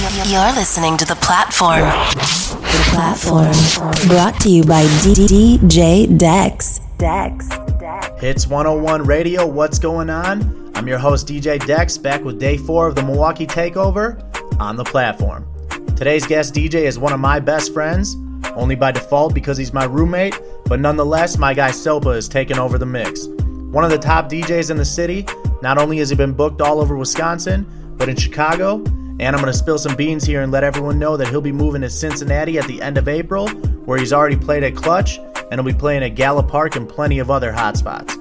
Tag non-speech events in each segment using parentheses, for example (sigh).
You're listening to The Platform. The Platform. Brought to you by DJ Dex. Dex. Hits 101 Radio, what's going on? I'm your host, DJ Dex, back with day four of the Milwaukee Takeover on the platform. Today's guest DJ is one of my best friends, only by default because he's my roommate, but nonetheless, my guy Soppa is taking over the mix. One of the top DJs in the city, not only has he been booked all over Wisconsin, but in Chicago, and I'm going to spill some beans here and let everyone know that he'll be moving to Cincinnati at the end of April, where he's already played at Clutch, and he'll be playing at Gala Park and plenty of other hotspots.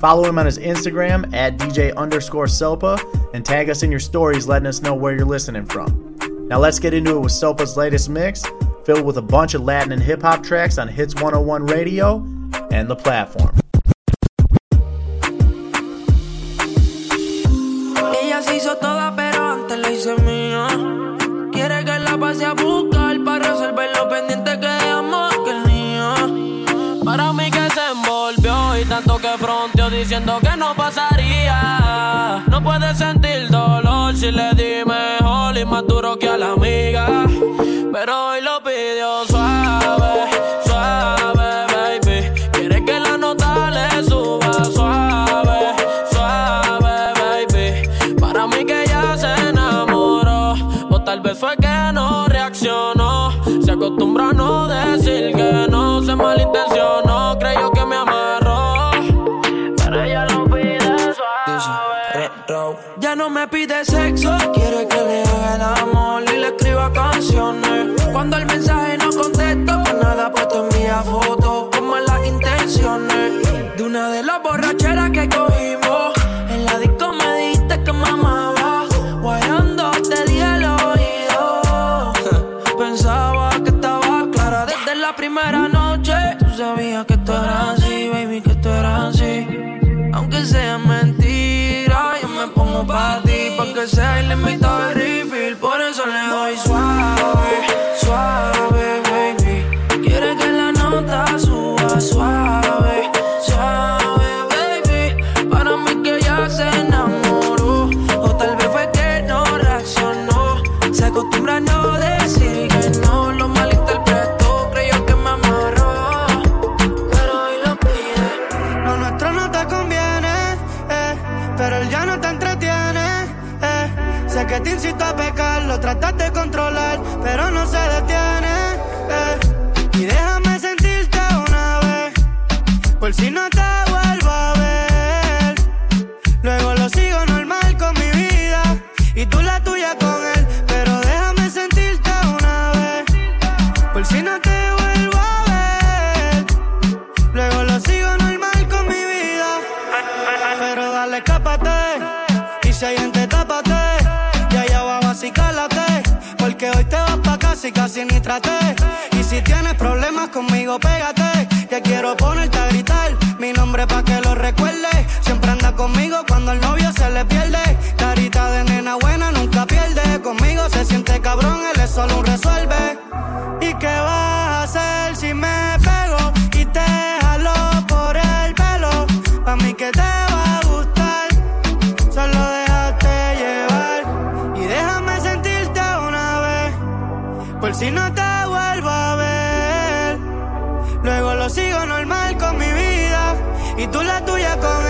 Follow him on his Instagram at DJ underscore Soppa and tag us in your stories letting us know where you're listening from. Now let's get into it with Soppa's latest mix, filled with a bunch of Latin and hip hop tracks on Hits 101 Radio and the platform. 너 Cuando el mensaje no contesto, pues nada, pues te envía fotos, como en las intenciones. De una de las borracheras que cogimos, casi ni. Y si tienes problemas conmigo, pégate. Que quiero ponerte a gritar mi nombre pa' que lo recuerde. Siempre anda conmigo cuando el novio se le pierde. Si no te vuelvo a ver. Luego lo sigo normal con mi vida y tú la tuya con él,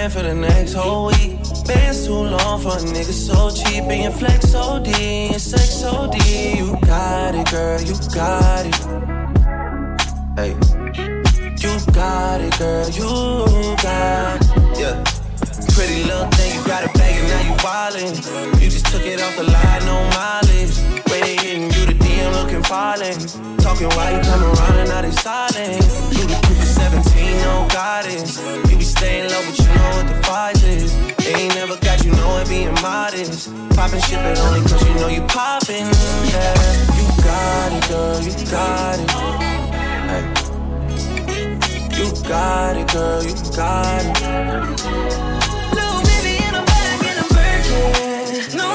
plan for the next whole week. Bands too long for a nigga so cheap. And your flex OD and sex OD. You got it, girl, you got it. Hey. You got it, girl, you got it. Yeah. Pretty little thing, you got a bag and now you wildin'. You just took it off the line, no mileage. Waiting, you the DM looking fallin'. Talking while you come around and now they silent. You the 17, no goddess. You be staying low, but you know what the price is. They ain't never got you know it being modest. Poppin' shit, but only cause you know you poppin'. Yeah. You got it, girl, you got it. Hey. You got it, girl, you got it. Little baby in a bag and a Birkin. No,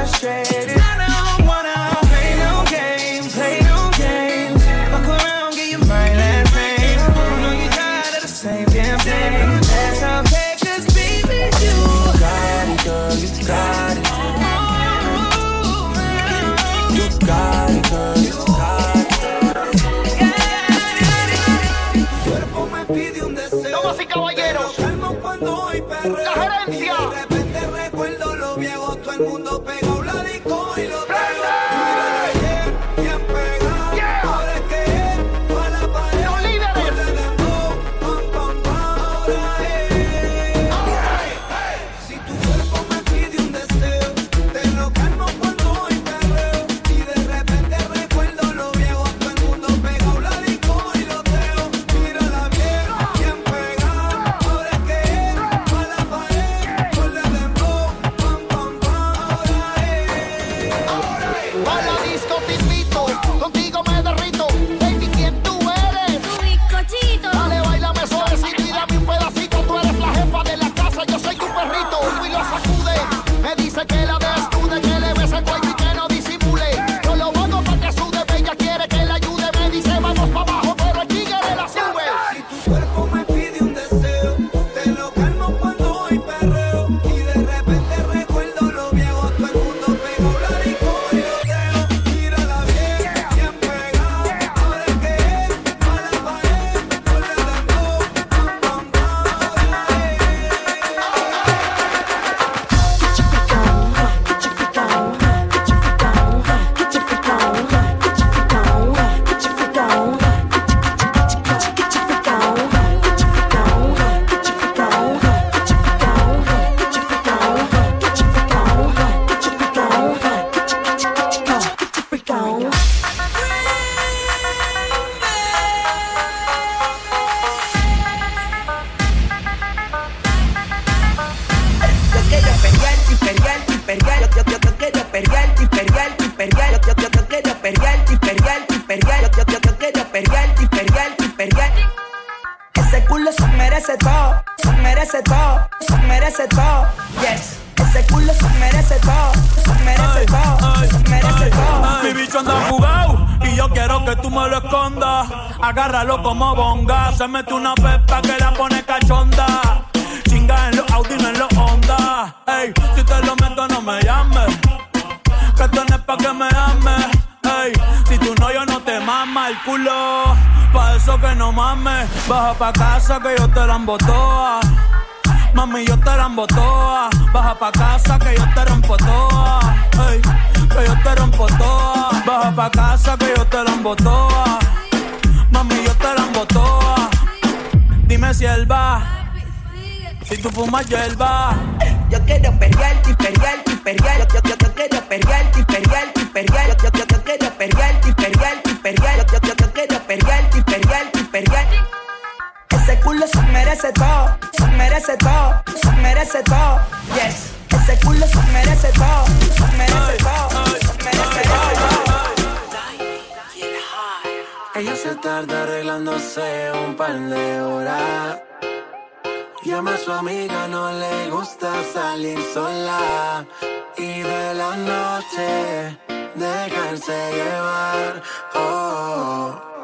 be 곁에 내 간생의 말 oh.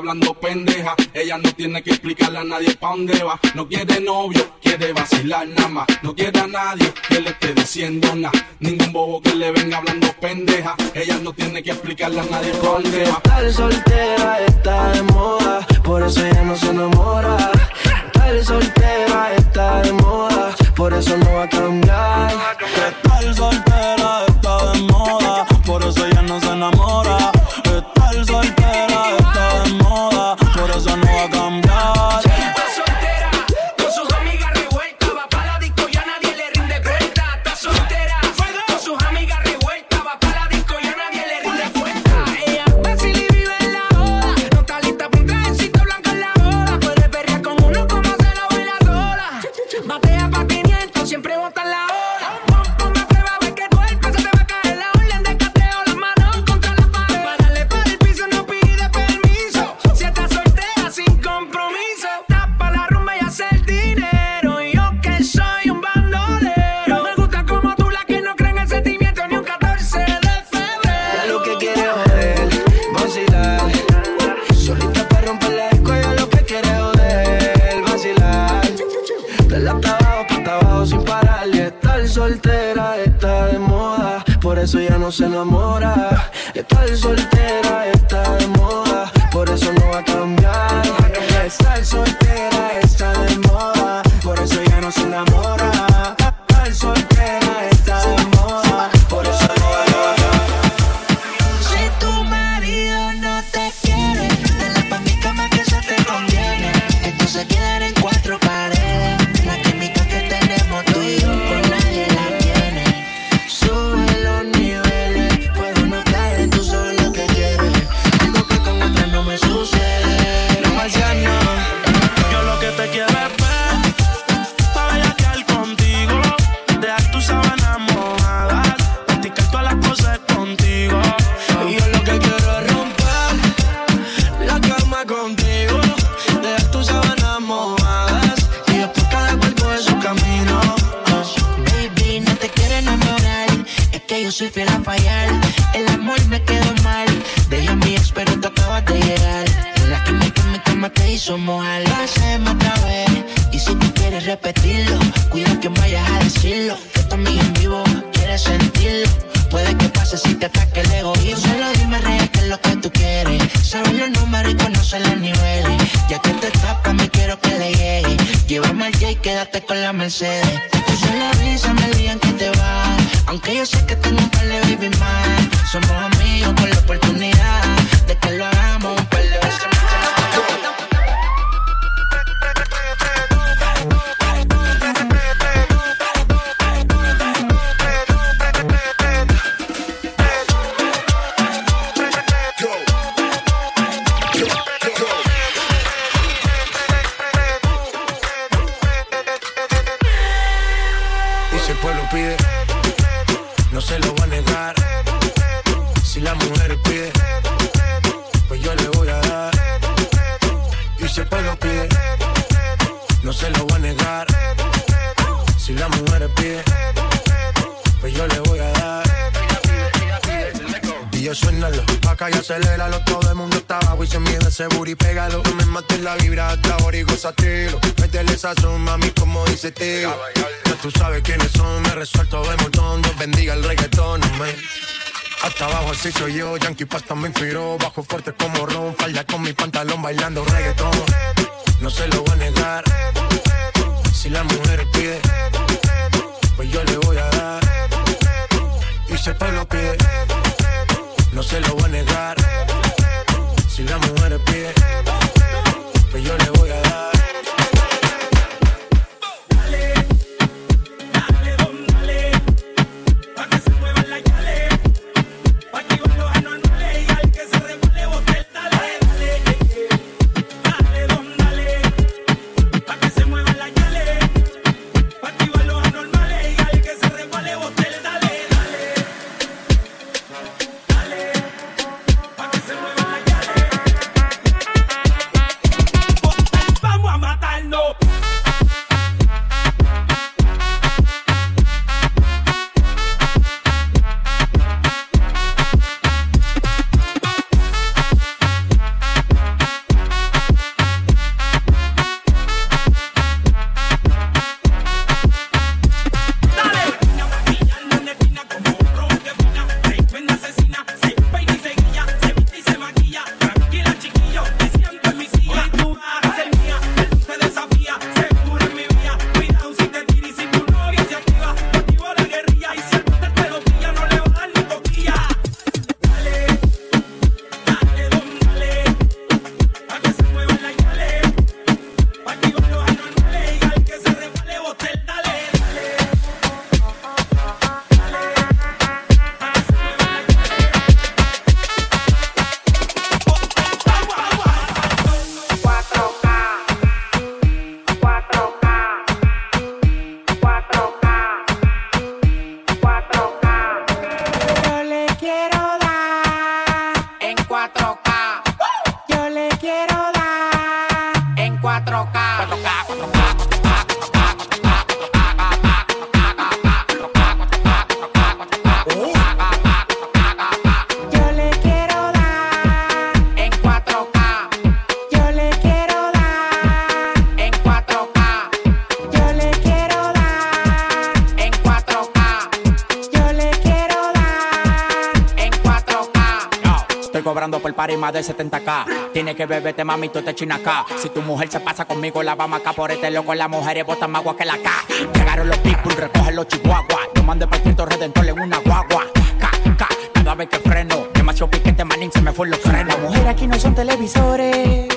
hablando pendeja. Ella no tiene que explicarle a nadie pa' dónde va. No quiere novio, quiere vacilar nada más. No quiere a nadie que le esté diciendo nada. Ningún bobo que le venga hablando pendeja. Ella no tiene que explicarle a nadie pa' dónde va. Tal soltera está de moda, por eso ella no se enamora. Tal soltera está de moda, por eso no va a cambiar. Tal soltera está de moda, por eso ella no se enamora. Tal soltera eso ya no se enamora. Estar soltera I'll sé it tengo party más de 70k. Tiene que beberte, mami, tú te chinas acá. Si tu mujer se pasa conmigo, la vamos acá por este loco. Las mujeres botan más agua que la K. Llegaron los people, recogen los chihuahuas. Yo mandé para Cristo Redentor en una guagua. K, K, cada vez que freno. Demasiado piquete, manín, se me fue los frenos. Las mujeres aquí no son televisores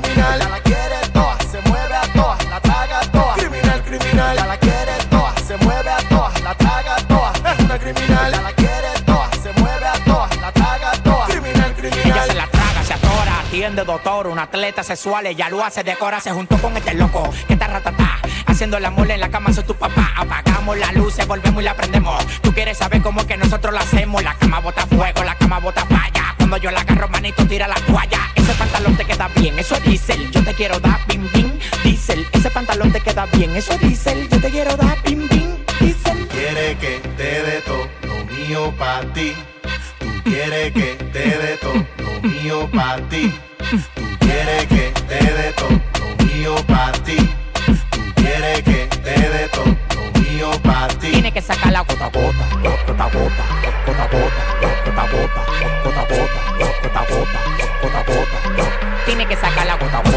criminal. Ya la quiere toa, se mueve a toa, la traga. Criminal, criminal. Ya la quiere toa, se mueve a toa, la traga. Es una criminal. Ya la quiere toa, se mueve a toa, la traga. Criminal, criminal. Ella se la traga, se atora, atiende doctor, un atleta sexual. Ella lo hace, decora, se juntó con este loco que está ratatá. Haciendo la mole en la cama, soy tu papá. Apagamos la luz, se volvemos y la prendemos. Tú quieres saber cómo que nosotros la hacemos. La cama bota fuego, la cama bota falla. Cuando yo la agarro, manito, tira la toalla ese pantalón te queda bien, eso es diésel. Yo te quiero dar bim bim, diésel. Ese pantalón te queda bien, eso es diésel. Yo te quiero dar bim bim, diésel. Quiere que te dé todo lo mío para ti. Tú quieres que te dé todo lo mío para ti. Tú quieres que te dé todo lo mío para ti. Tú quieres que te dé todo lo mío para ti. Tiene que sacar la gota gota, gota gota, gota gota, gota gota, gota gota saca la gota.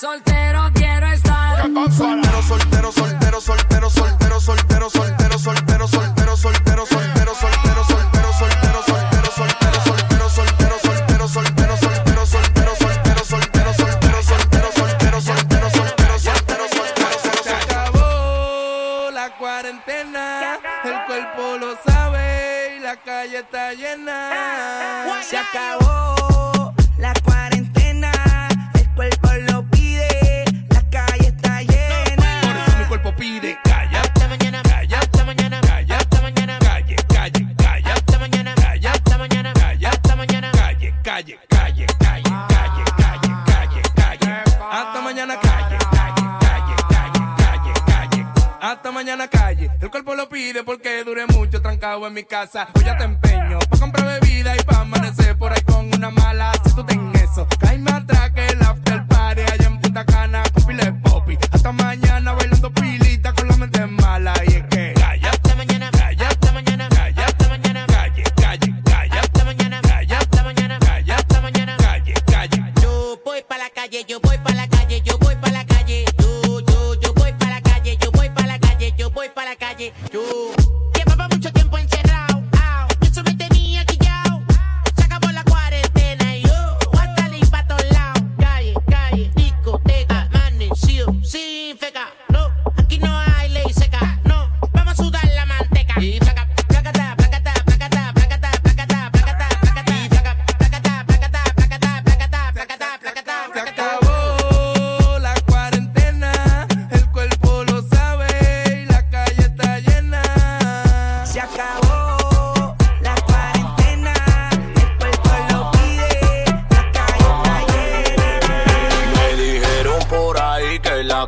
Soltero quiero estar. Soltero, soltero, soltero, soltero, soltero casa. Voy a temblar.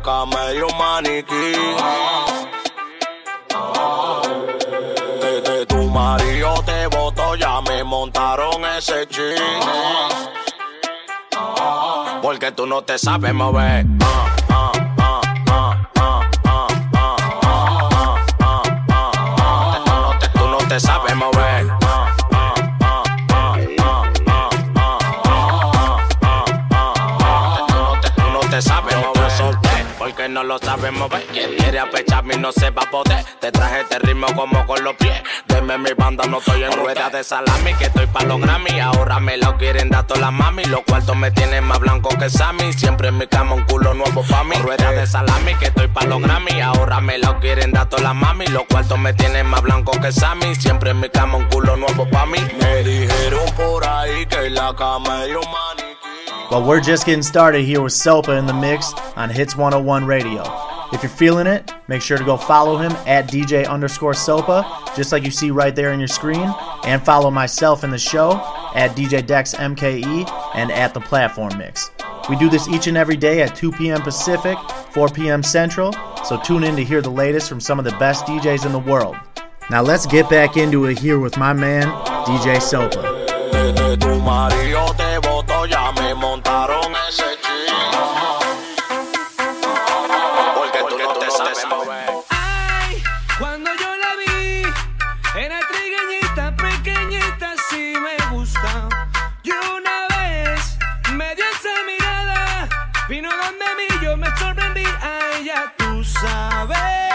La maniquí. Que tu marido te votó, ya me montaron ese ching. Porque tú no te sabes mover. No lo sabes mover. Quien quiere apecharme no se va a poder. Te traje este ritmo como con los pies. Deme mi banda, no estoy en rueda de salami. Que estoy pa' los Grammy. Ahora me lo quieren dar todas las mami. Los cuartos me tienen más blanco que Sammy. Siempre en mi cama un culo nuevo pa' mí. Rueda de salami, que estoy pa' los Grammy. Ahora me lo quieren dar todas las mami. Los cuartos me tienen más blanco que Sammy. Siempre en mi cama un culo nuevo pa' mí. Me dijeron por ahí que la cama es humana. Well, we're just getting started here with Soppa in the mix on Hits 101 Radio. If you're feeling it, make sure to go follow him at DJ underscore Soppa, just like you see right there on your screen, and follow myself in the show at DJ Dex MKE and at the Platform Mix. We do this each and every day at 2 p.m. Pacific, 4 p.m. Central, so tune in to hear the latest from some of the best DJs in the world. Now let's get back into it here with my man, DJ Soppa. Porque tú te sabes mover. Ay, cuando yo la vi, era trigueñita, pequeñita, sí me gusta. Y una vez me dio esa mirada, vino donde mí, yo me sorprendí a ella, tú sabes.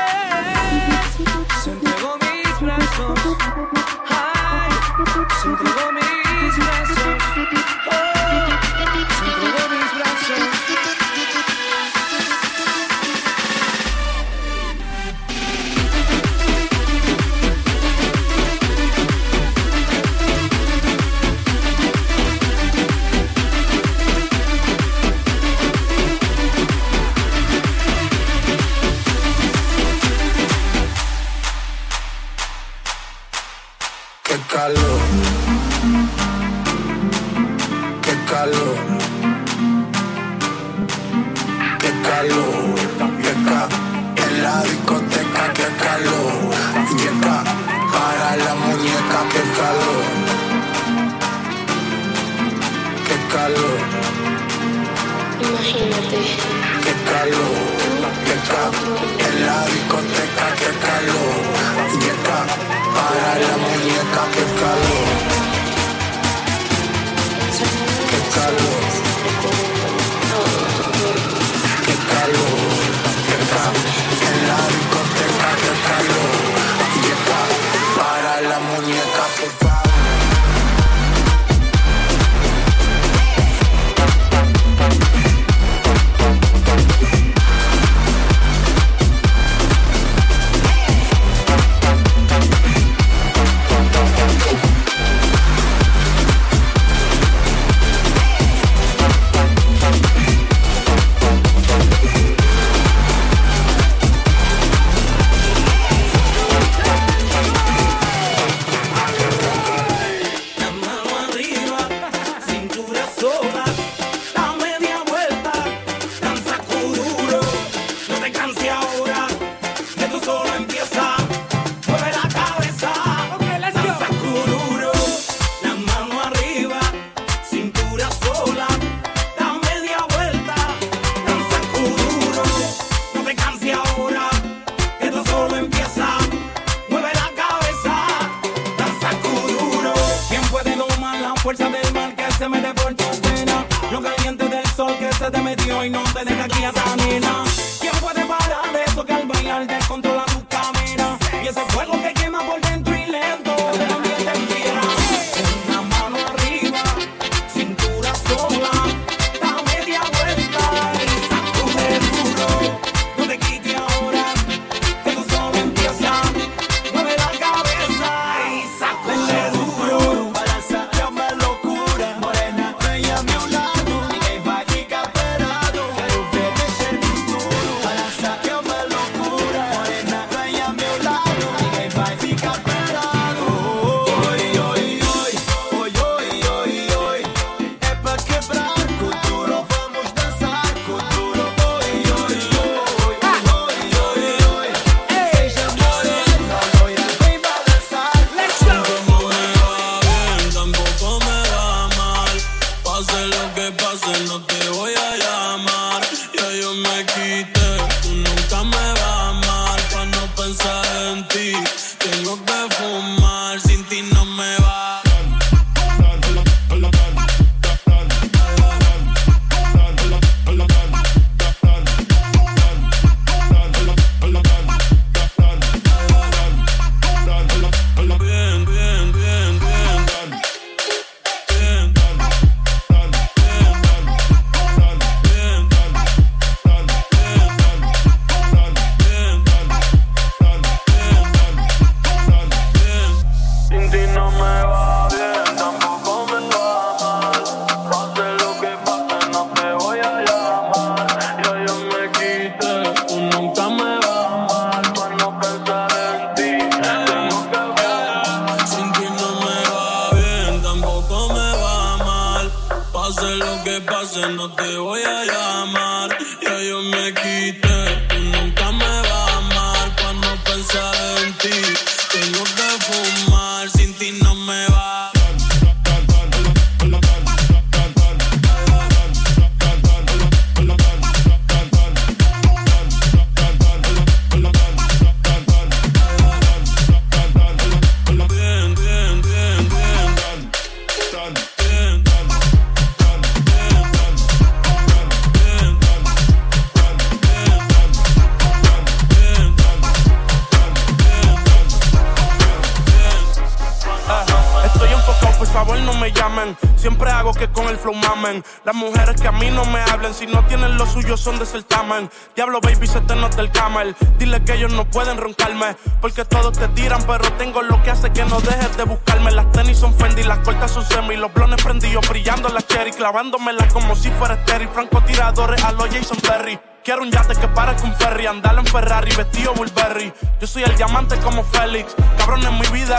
Son de certamen. Diablo baby, se te nota el camel. Dile que ellos no pueden roncarme. Porque todos te tiran, pero tengo lo que hace que no dejes de buscarme. Las tenis son Fendi, las cortas son semi. Los blones prendidos, brillando la cherry. Clavándomelas como si fuera estéril. Francotiradores a los Jason Perry. Quiero un yate que parezca un ferry, andar en Ferrari, vestido Burberry. Yo soy el diamante como Félix, cabrón en mi vida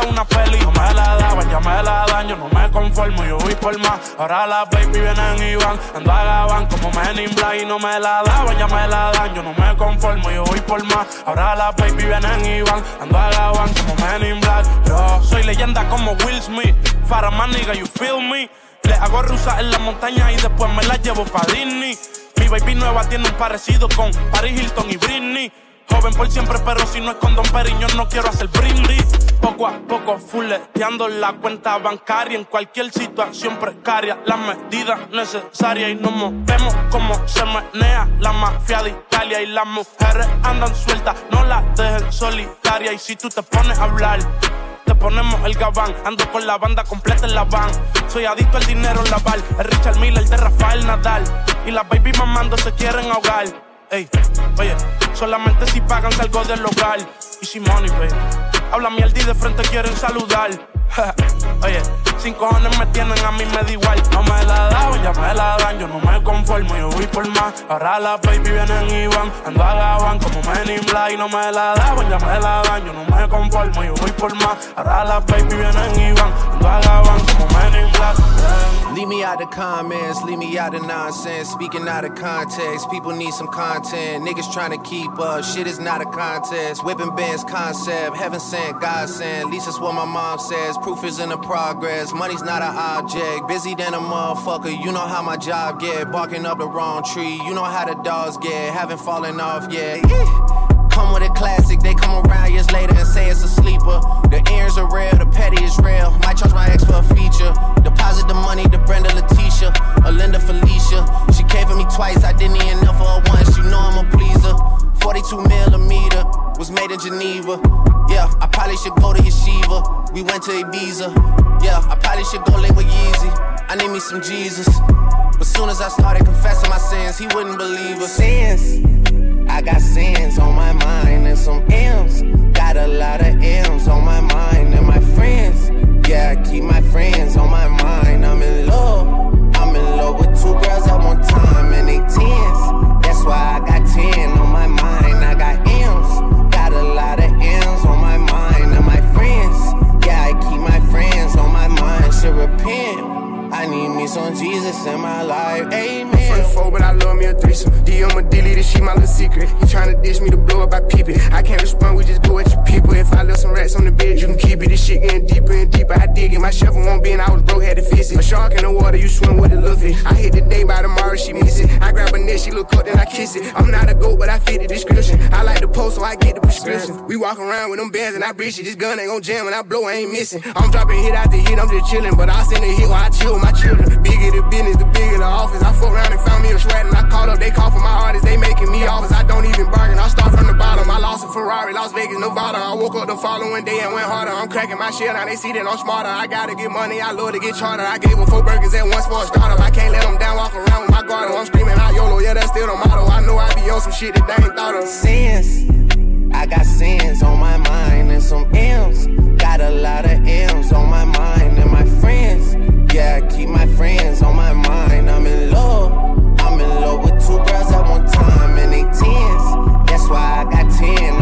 la dan, yo no me conformo, yo voy por más. Ahora las baby vienen y van, ando a Gabán como Men in Black y no me la daban, ya me la dan, yo no me conformo, yo voy por más. Ahora las baby vienen y van, ando a Gabán como Men in Black. Yo soy leyenda como Will Smith, Faraman nigga, you feel me. Le hago rusa en la montaña y después me la llevo pa' Disney. Mi baby nueva tiene un parecido con Paris Hilton y Britney. Joven por siempre, pero si no es con Don Periño, no quiero hacer brindis. Poco a poco, fuleteando la cuenta bancaria en cualquier situación precaria. Las medidas necesarias y nos movemos como se menea la mafia de Italia. Y las mujeres andan sueltas, no las dejen solitaria. Y si tú te pones a hablar, te ponemos el gabán. Ando con la banda completa en la van. Soy adicto al dinero en la bar. El Richard Miller de Rafael Nadal. Y las baby mamando se quieren ahogar. Ey, oye, solamente si pagan salgo del hogar. Y si money, baby. Habla mierda y de frente quieren saludar. (laughs) oye, sin cojones me tienen, a mí me da igual. No me la daban, ya me la dan. Yo no me conformo, yo voy por más. Ahora las baby vienen y van. Ando a Gabán como Men in Black. No me la daban, ya me la dan. Yo no me conformo, yo voy por más. Ahora las baby vienen y van. Ando a Gabán como Men in Black. Leave me out the comments, leave me out the nonsense. Speaking out of context, people need some content. Niggas trying to keep up, shit is not a contest. Whipping bands concept, heaven sent, God sent. At least that's what my mom says. Proof is in the progress, money's not an object. Busy than a motherfucker, you know how my job get. Barking up the wrong tree, you know how the dogs get. Haven't fallen off yet. Come with a classic, they come around years later and say it's a sleeper. The earrings are real, the petty is real. Might charge my ex for a feature. Deposit the money to Brenda Leticia or Linda Felicia. She came for me twice, I didn't even know for her once. You know I'm a pleaser. 42 millimeter was made in Geneva. Yeah, I probably should go to. We went to Ibiza. Yeah, I probably should go link with Yeezy. I need me some Jesus. But soon as I started confessing my sins, he wouldn't believe us. Sins. I got sins on my mind and some M's. Got a lot of M's on my mind and my friends. Yeah, I keep my friends on my mind. I'm in love. I'm in love with two girls at one time and they tens. That's why I got 10 on my mind. Mind. Repent. I need me some Jesus in my life. Amen. four, but I love me a threesome. DM a deleted, she my little secret. He tryna dish me to blow up, I peep it. I can't respond, we just go at your people. If I left some rats on the bed, you can keep it. This shit getting deeper and deeper. I dig it. My shovel won't be, and I was broke, had to fix it. A shark in the water, you swim with a fish. I hit the day by tomorrow, she miss it. I grab her neck, she look up, then I kiss it. I'm not a goat, but I fit the description. I like the post, so I get the prescription. We walk around with them bands and I breach it. This gun ain't gon' jam when I blow, I ain't missing. I'm dropping hit after hit, I'm just chillin'. But I send a hit while I chill with my children. Bigger the business, the bigger the office. I fuck around and found me a shred and I called up, they call for my artists, they making me offers. I don't even bargain, I start from the bottom. I lost a Ferrari, Las Vegas, Nevada. I woke up the following day and went harder. I'm cracking my shit, now they see that I'm smarter. I gotta get money, I love to get charter. I gave her four burgers at once for a startup. I can't let them down, walk around with my guard. I'm screaming out YOLO, yeah, that's still the motto. I know I be on some shit that they ain't thought of. Sins. I got sins on my mind and some M's. Got a lot of M's on my mind and my friends. Yeah, I keep my friends on my mind. I'm in love. I'm in love with two girls at one time and they tens. That's why I got 10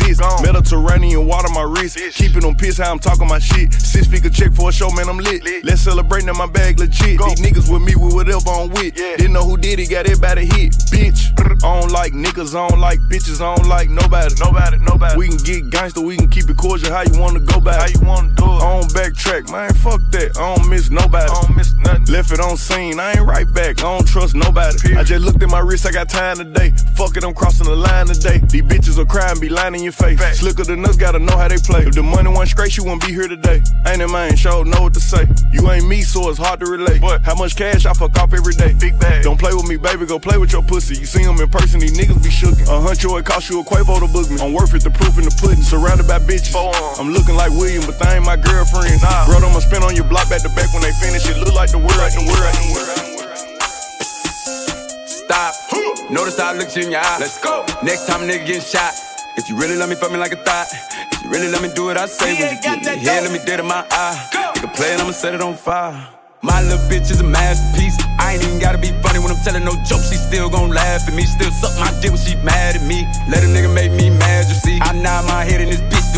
exist. Mediterranean water my wrist. Keeping on piss how I'm talking my shit. Six figure check for a show, man, I'm lit. Let's celebrate now my bag legit. These niggas with me with whatever I'm with. Didn't know who did it, got everybody hit. Bitch. I don't like niggas, I don't like bitches, I don't like nobody. Nobody, nobody. We can get gangster, we can keep it cordial. How you wanna go back? How you wanna do it? I don't backtrack, man. Fuck that. I don't miss nobody. I don't miss nothing. Left it on scene, I ain't right back. I don't trust nobody. I just looked at my wrist, I got time today. Fuck it, I'm crossing the line today. These bitches will cry and be lying in your face. Slicker than us, gotta know how they play. If the money wasn't straight, you wouldn't be here today. Ain't it man, sure know what to say. You ain't me, so it's hard to relate. But How much cash I fuck off every day? Big bag. Don't play with me, baby, go play with your pussy. You see them in person, these niggas be shookin'. A huncho, it cost you a Quavo to book me. I'm worth it, the proof in the pudding. Surrounded by bitches. I'm looking like William, but they ain't my girlfriend. Nah. Bro, I'ma spin on your block back to back when they finish. It look like the world, the world, the world. Stop. Notice how I looked you in your eye. Let's go. Next time a nigga getting shot. If you really love me, fuck me like a thought. If you really let me do what I say, when you get me here, let me dead in my eye. Nigga play it, I'ma set it on fire. My little bitch is a masterpiece. I ain't even gotta be funny when I'm telling no jokes. She still gon' laugh at me. Still suck my dick when she mad at me. Let a nigga make me mad, you see. I nod my head in this.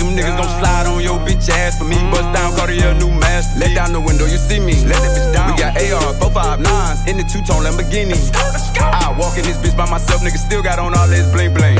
Them niggas gon' slide on your bitch ass for me. Bust down Cartier, new masterpiece. Let down the window, you see me. Let that bitch down. We got AR, 459s in the two-tone Lamborghini. I walk in this bitch by myself, nigga still got on all this bling bling.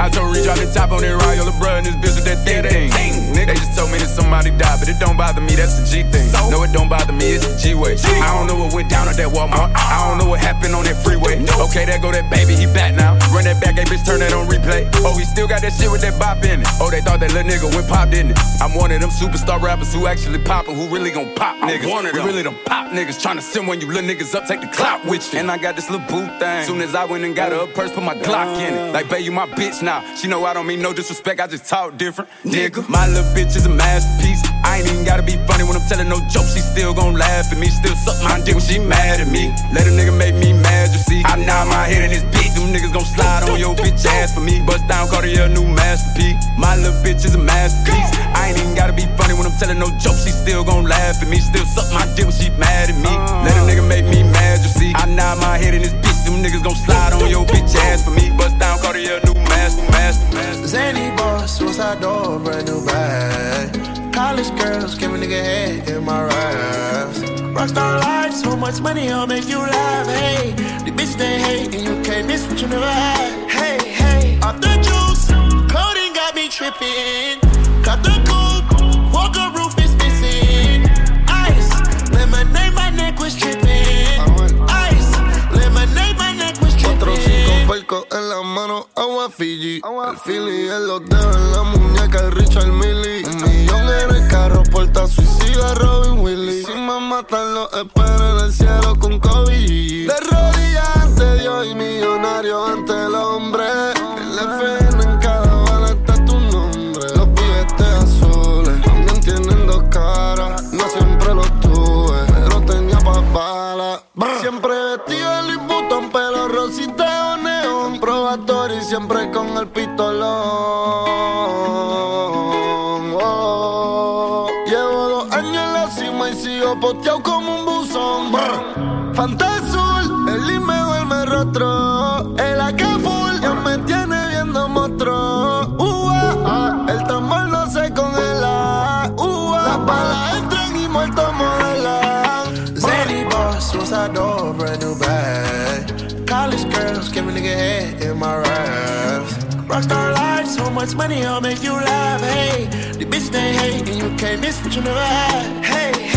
I told Reach out the top on your bruh and this bitch with that thing thing. They just told me that somebody died, but it don't bother me, that's the G thing. No, it don't bother me, it's the G way. I don't know what went down at that Walmart. Uh-uh. I don't know what happened on that freeway. Okay, there go that baby, he back now. Run that back, hey bitch, turn that on replay. Oh, he still got that shit with that bop in it. Oh, they thought that little nigga went pop, didn't it? I'm one of them superstar rappers who actually poppin', who really gon' pop niggas. We really them pop niggas, tryna send when you little niggas up, take the clout with you. And I got this little boot thing. Soon as I went and got her a purse, put my Glock in it. Like, babe, you my bitch now. She know I don't mean no disrespect, I just talk different. Nigga, my little bitch is a masterpiece. I ain't even gotta be funny when I'm telling no jokes. She still gon' laugh at me, still suck my dick when she mad at me. Let a nigga make me mad, you see. I nod my head in this bitch. Them niggas gon' slide on your bitch ass for me. Bust down Cartier, new masterpiece. My little bitch is a masterpiece. I ain't even gotta be funny when I'm telling no jokes. She still gon' laugh at me, still suck my dick when she mad at me. Let a nigga make me mad, you see. I nod my head in this bitch. Them niggas gon' slide on your bitch ass for me. Bust down Cartier, new master, master, master. Zany boss, suicide door, brand new bag. College girls, give a nigga head in my raps. Rockstar life, so much money, I'll make you laugh. Hey, the bitch they hate, and you can't miss what you never had. Hey, me tripping. Got the coupe, walker roof is missing. Ice, lemonade, my neck was tripping. Ice, lemonade, my neck was Cuatro, cinco tripping. percos en la mano, agua Fiji. El Philly en los dedos en la muñeca de Richard Millie. Un millón en el carro, porta suicida Robin Willy. Si me matan, lo espero en el cielo con Kobe. De rodillas ante Dios y millonario ante el hombre. Sigo posteado como un buzón. Brr. Fantasul, el I me duerme rostro. El AK full ya me tiene viendo monstruo. Ua, el tambor no se congela. Ua, las balas entran y muertos modelan. Zany boss, suicide door, brand new bag. College girls, give a nigga head in my raps. Rockstar life, so much money, I'll make you laugh. Hey, the bitch they hate, and you can't miss what you never had. Hey,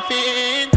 tripping.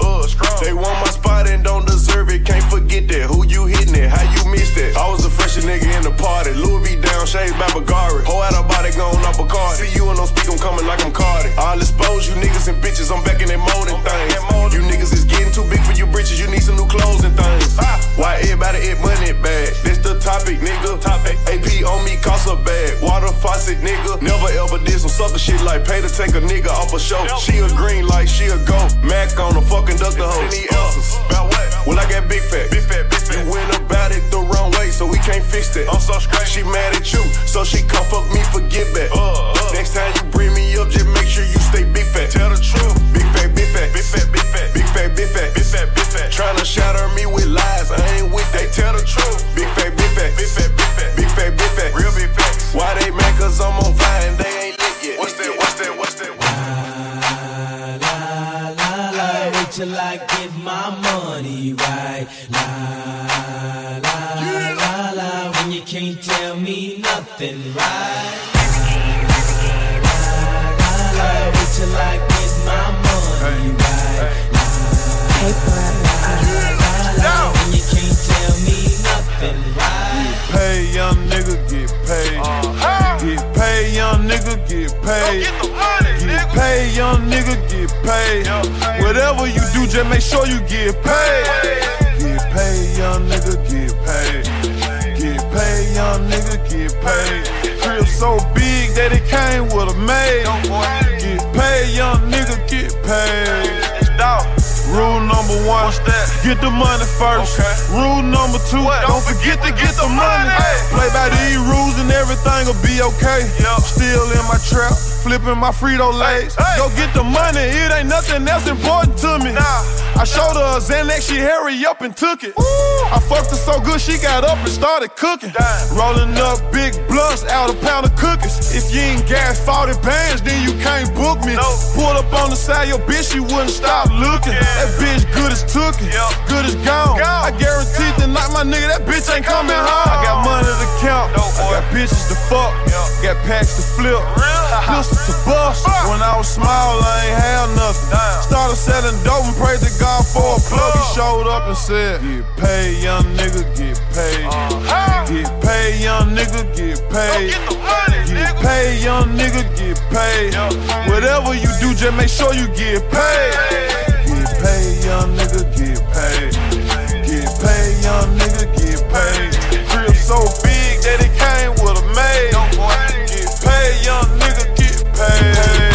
Uh, strong. They want my spot and don't deserve it. Can't forget that. Who you hitting it? How you missed it? I was a fresher nigga in the party. Louis V down, shades by Bagari. Whole out of body gone up a card. See you and don't speak, I'm coming like I'm Cardi. I'll expose you niggas and bitches. I'm back in that molding things. You niggas is getting too big for you britches. You need some new clothes and things. Why everybody it money bag? This the topic, nigga. Topic. AP on me cost a bag. Water faucet, nigga. Never ever did some sucker shit like pay to take a nigga off a show. She a green like she a go. Mac on a fucking duck the hoe. Any answers? About what? Well, I got big fat. Big fat, big fat. You went about it the wrong way, so we can't fix that. I'm so straight. She mad at you, so she come fuck me for get back. Next time you bring me up, just make sure you stay big fat. Tell the truth. Big fat, big fat. Big fat, big fat. Big fat, big fat. Big fat, big fat. Tryna shatter me with lies, I ain't with that. Tell the truth. Big fat, big fat. Big fat, big fat. Big fat, big fat. Real big facts. Why they mad? Cause I'm on fire and they ain't lit yet. What's that? What's that? What's till I get my money right. La la la la. When you can't tell me nothing right. La la la. Wait till I get my money right. la La la la. When you can't tell me nothing right. Pay, young nigga, get paid. Uh young nigga, get paid. Get, money, get nigga. paid, young nigga, get paid. Whatever you do, just make sure you get paid. Get paid, young nigga, get paid. Get paid, young nigga, get paid. Crib so big that it came with a maid. Get paid, young nigga, get paid. Rule number one, get the money first. Rule number two, don't forget to get the money. Play by these rules and everything will be okay. Still in my trap, flipping my Frito Lays. Go get the money, it ain't nothing else important to me. I showed her a Xanax, she hurry up and took it. I fucked her so good, she got up and started cooking. Rolling up big blunts out a pound of cookies. If you ain't gas 40 bands, then you can't book me. Pull up on the side, your bitch, she wouldn't stop looking. That bitch good as tookin', good as gone. I guarantee tonight, my nigga, that bitch ain't coming home. I got money to count, I got bitches to fuck, got packs to flip, (laughs) pistol to bust. When I was small, I ain't have nothing. Started selling dope and prayed to God for a plug. He showed up and said, Get paid, young nigga, get paid. Get paid, young nigga, get paid. Get paid, young nigga, get paid. Whatever you do, just make sure you get paid. Get paid, young nigga, get paid. Get paid, young nigga, get paid. Crib so big that it came with a maid. Get paid, young nigga, get paid.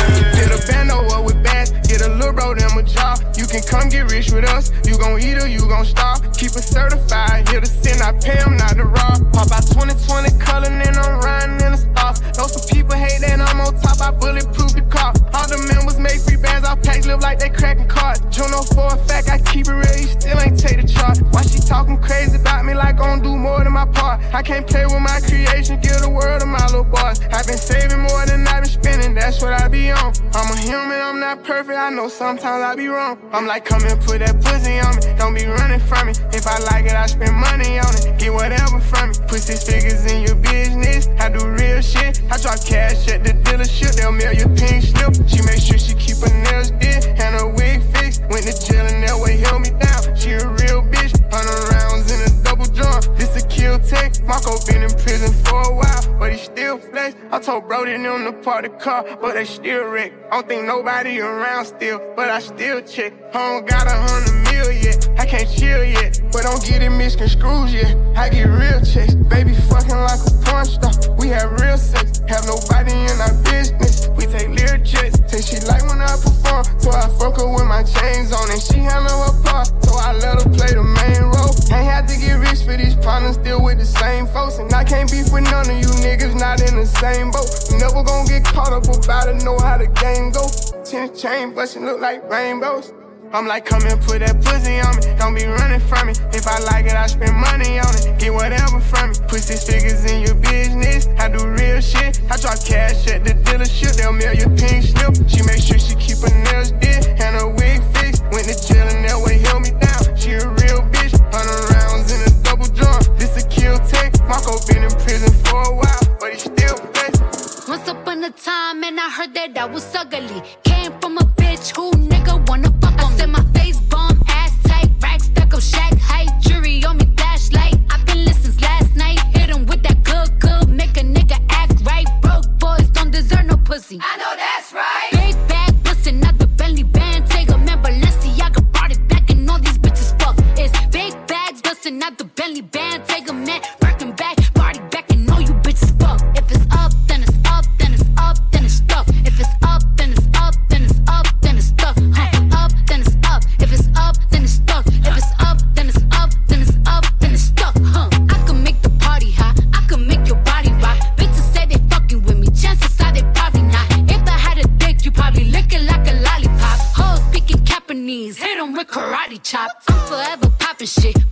Can come get rich with us. You gon' eat or you gon' starve. Keep it certified, here to sin, I pay 'em not to rob. Pop out 2020 color, and I'm riding in the stars. Know some people hate that I'm on top, I bulletproof the car. All the members make free bands, I pack live like they cracking cards. Juno for a fact, I keep it real, you still ain't take the chart. Why she talking crazy about me like gon' do more than my part? I can't play with my creation, give the world to my little boys. I've been saving more than I've been spending, that's what I be on. I'm a human, I'm not perfect, I know sometimes I be wrong. I'm like, come and put that pussy on me, don't be running from me. If I like it, I spend money on it, get whatever from me. Put six figures in your business, I do real shit. I drop cash at the dealership, they'll mail you pink slip. She make sure she keep her nails did and her wig fixed. Went to jail and that way held me down. She a real bitch, hundred rounds in a double drum. This a kill take. Marco been in prison for a while, but he still flex. I told Brody them to park the car, but they still wreck. I don't think nobody around still, but I still check. I don't got a hundred mil yet, I can't chill yet, but don't get it misconstrued yet. I get real checks, baby fucking like a porn star. We have real sex, have nobody in our business. We take lyric jets, say she like when I perform, so I fuck her with my chains on, and she handle her part, so I let her play the main role. Ain't had to get rich for these partners, still with the same folks, and I can't beef with none of you niggas, not in the same boat. Never gonna get caught up about it, know how the game go. Ten chain bustin' look like rainbows. I'm like, come and put that pussy on me. Don't be running from me. If I like it, I spend money on it. Get whatever from me. Put six figures in your business. I do real shit. I drop cash at the dealership. They'll mail you pink slip. She make sure she keep her nails did and her wig fixed. Went to and that way held me down. She a real bitch. Hundred rounds in a double drum. This a kill take. Marco been in prison for a while, but he still fresh. Once upon a time, and I heard that I was ugly. Came from a bitch who nigga wanna fuck on. I said my face bomb, ass tight, rack stack up, shack height, jury on me, flashlight. I've been listening last night, hit 'em with that good, good, make a nigga act right. Broke boys don't deserve no pussy. I know that's right. Big popping shit,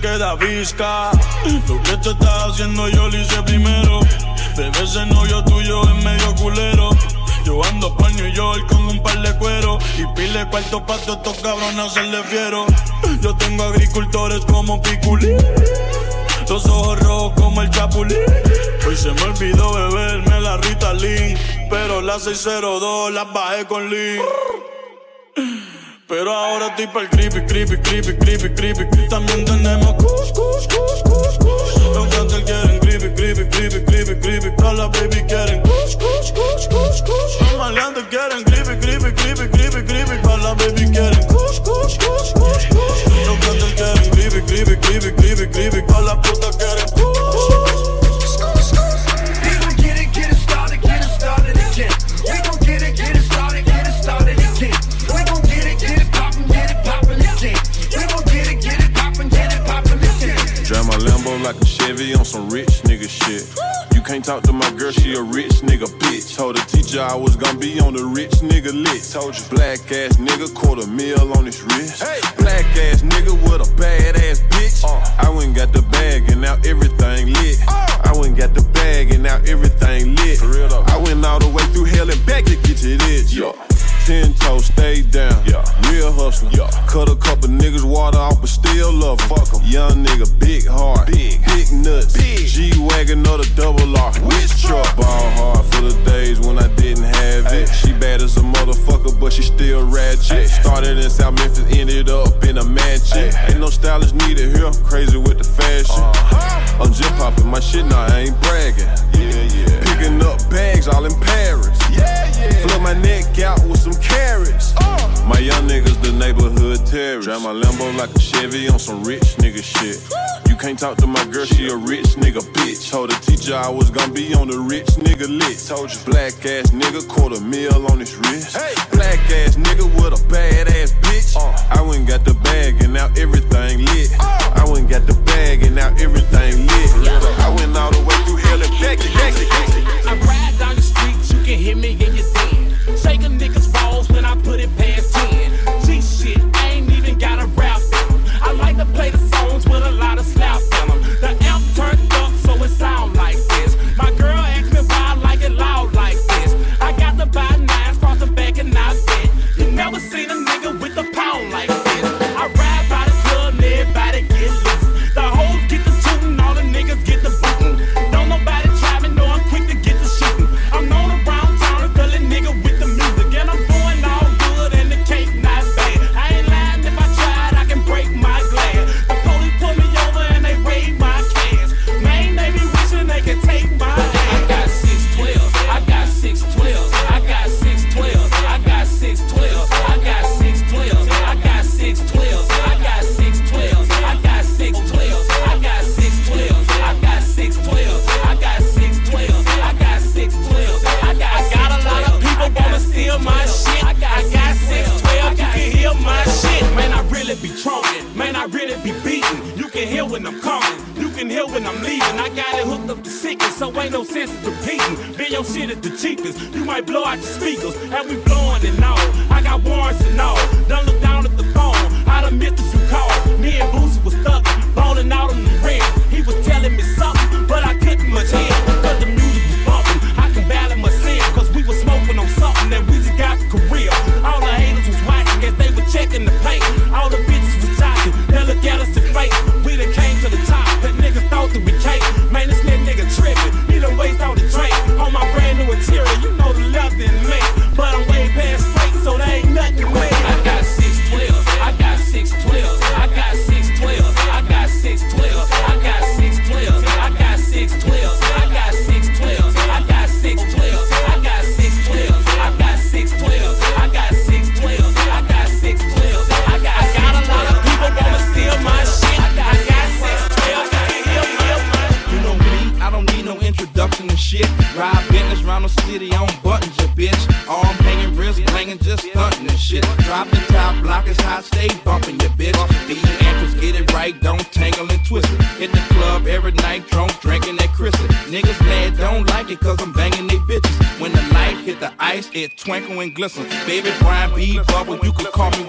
queda visca. Lo que tú estás haciendo yo lo hice primero. Bebé, ese novio tuyo es medio culero. Yo ando pa' New York con un par de cuero Y pile cuarto pa' todos estos cabrones hacerle fiero Yo tengo agricultores como Piculín Los ojos rojos como el chapulín Hoy se me olvidó beberme la Rita Lean Pero la 602 la bajé con Lean pero ahora estoy pa'l creepy, creepy, creepy, creepy, creepy. También tenemos kush, kush, kush, kush, kush. Los cantantes quieren creepy, creepy, creepy, creepy, creepy. Todas las baby quieren kush, kush, kush, kush, kush. Los maleantes quieren creepy, creepy, creepy, creepy, creepy. Todas las baby quieren kush, kush, kush, kush, kush. Los cantantes quieren creepy, creepy, creepy, creepy, creepy. Todas las putas quieren on some rich nigga shit. You can't talk to my girl, she a rich nigga bitch. Told the teacher I was gonna be on the rich nigga list. Told you black ass nigga quarter mil on his wrist. Black ass nigga with a bad ass bitch. Uh. I went and got the bag and now everything lit. Uh. I went and got the bag and now everything lit. For real though. I went all the way through hell and back to get to this. Yeah. Ten toes, stay down. Yeah. Real hustler. Yeah. Cut a couple niggas water off, but still love 'em. Fuck 'em. Young nigga, big heart. Big. Big nuts. Big. G Wagon or the double R. Which truck? Ball hard for the days when I didn't have it. She bad as a motherfucker, but she still ratchet. Started in South Memphis, ended up in a mansion. Ain't no stylist needed here. Crazy with the fashion. Uh-huh. I'm just popping my shit now, I ain't bragging. Yeah, yeah. Picking up bags all in Paris. Yeah, yeah. Flip my neck out with some carrots. Uh. My young niggas, the neighborhood terrorists. Drive my Lambo like a Chevy on some rich nigga shit. You can't talk to my girl, she a rich nigga bitch. Told the teacher I was gonna be on the rich nigga list. Told you black ass nigga, quarter mil on his wrist. Black ass nigga with a bad ass bitch. Uh. I went and got the bag and now everything lit. Uh. I went and got the bag and now everything lit. I twinkle and glisten. Baby Brian B. Bubble, you can call me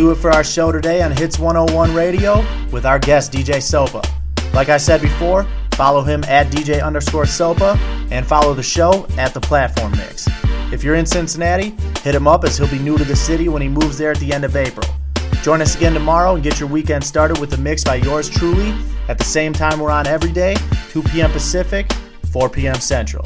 do it for our show today on Hits 101 Radio with our guest DJ Soppa. Like I said before, follow him at DJ underscore Soppa and follow the show at the Platform Mix. If you're in Cincinnati, hit him up as he'll be new to the city when he moves there at the end of April. Join us again tomorrow and get your weekend started with the mix by yours truly at the same time we're on every day, 2 p.m. Pacific, 4 p.m. Central.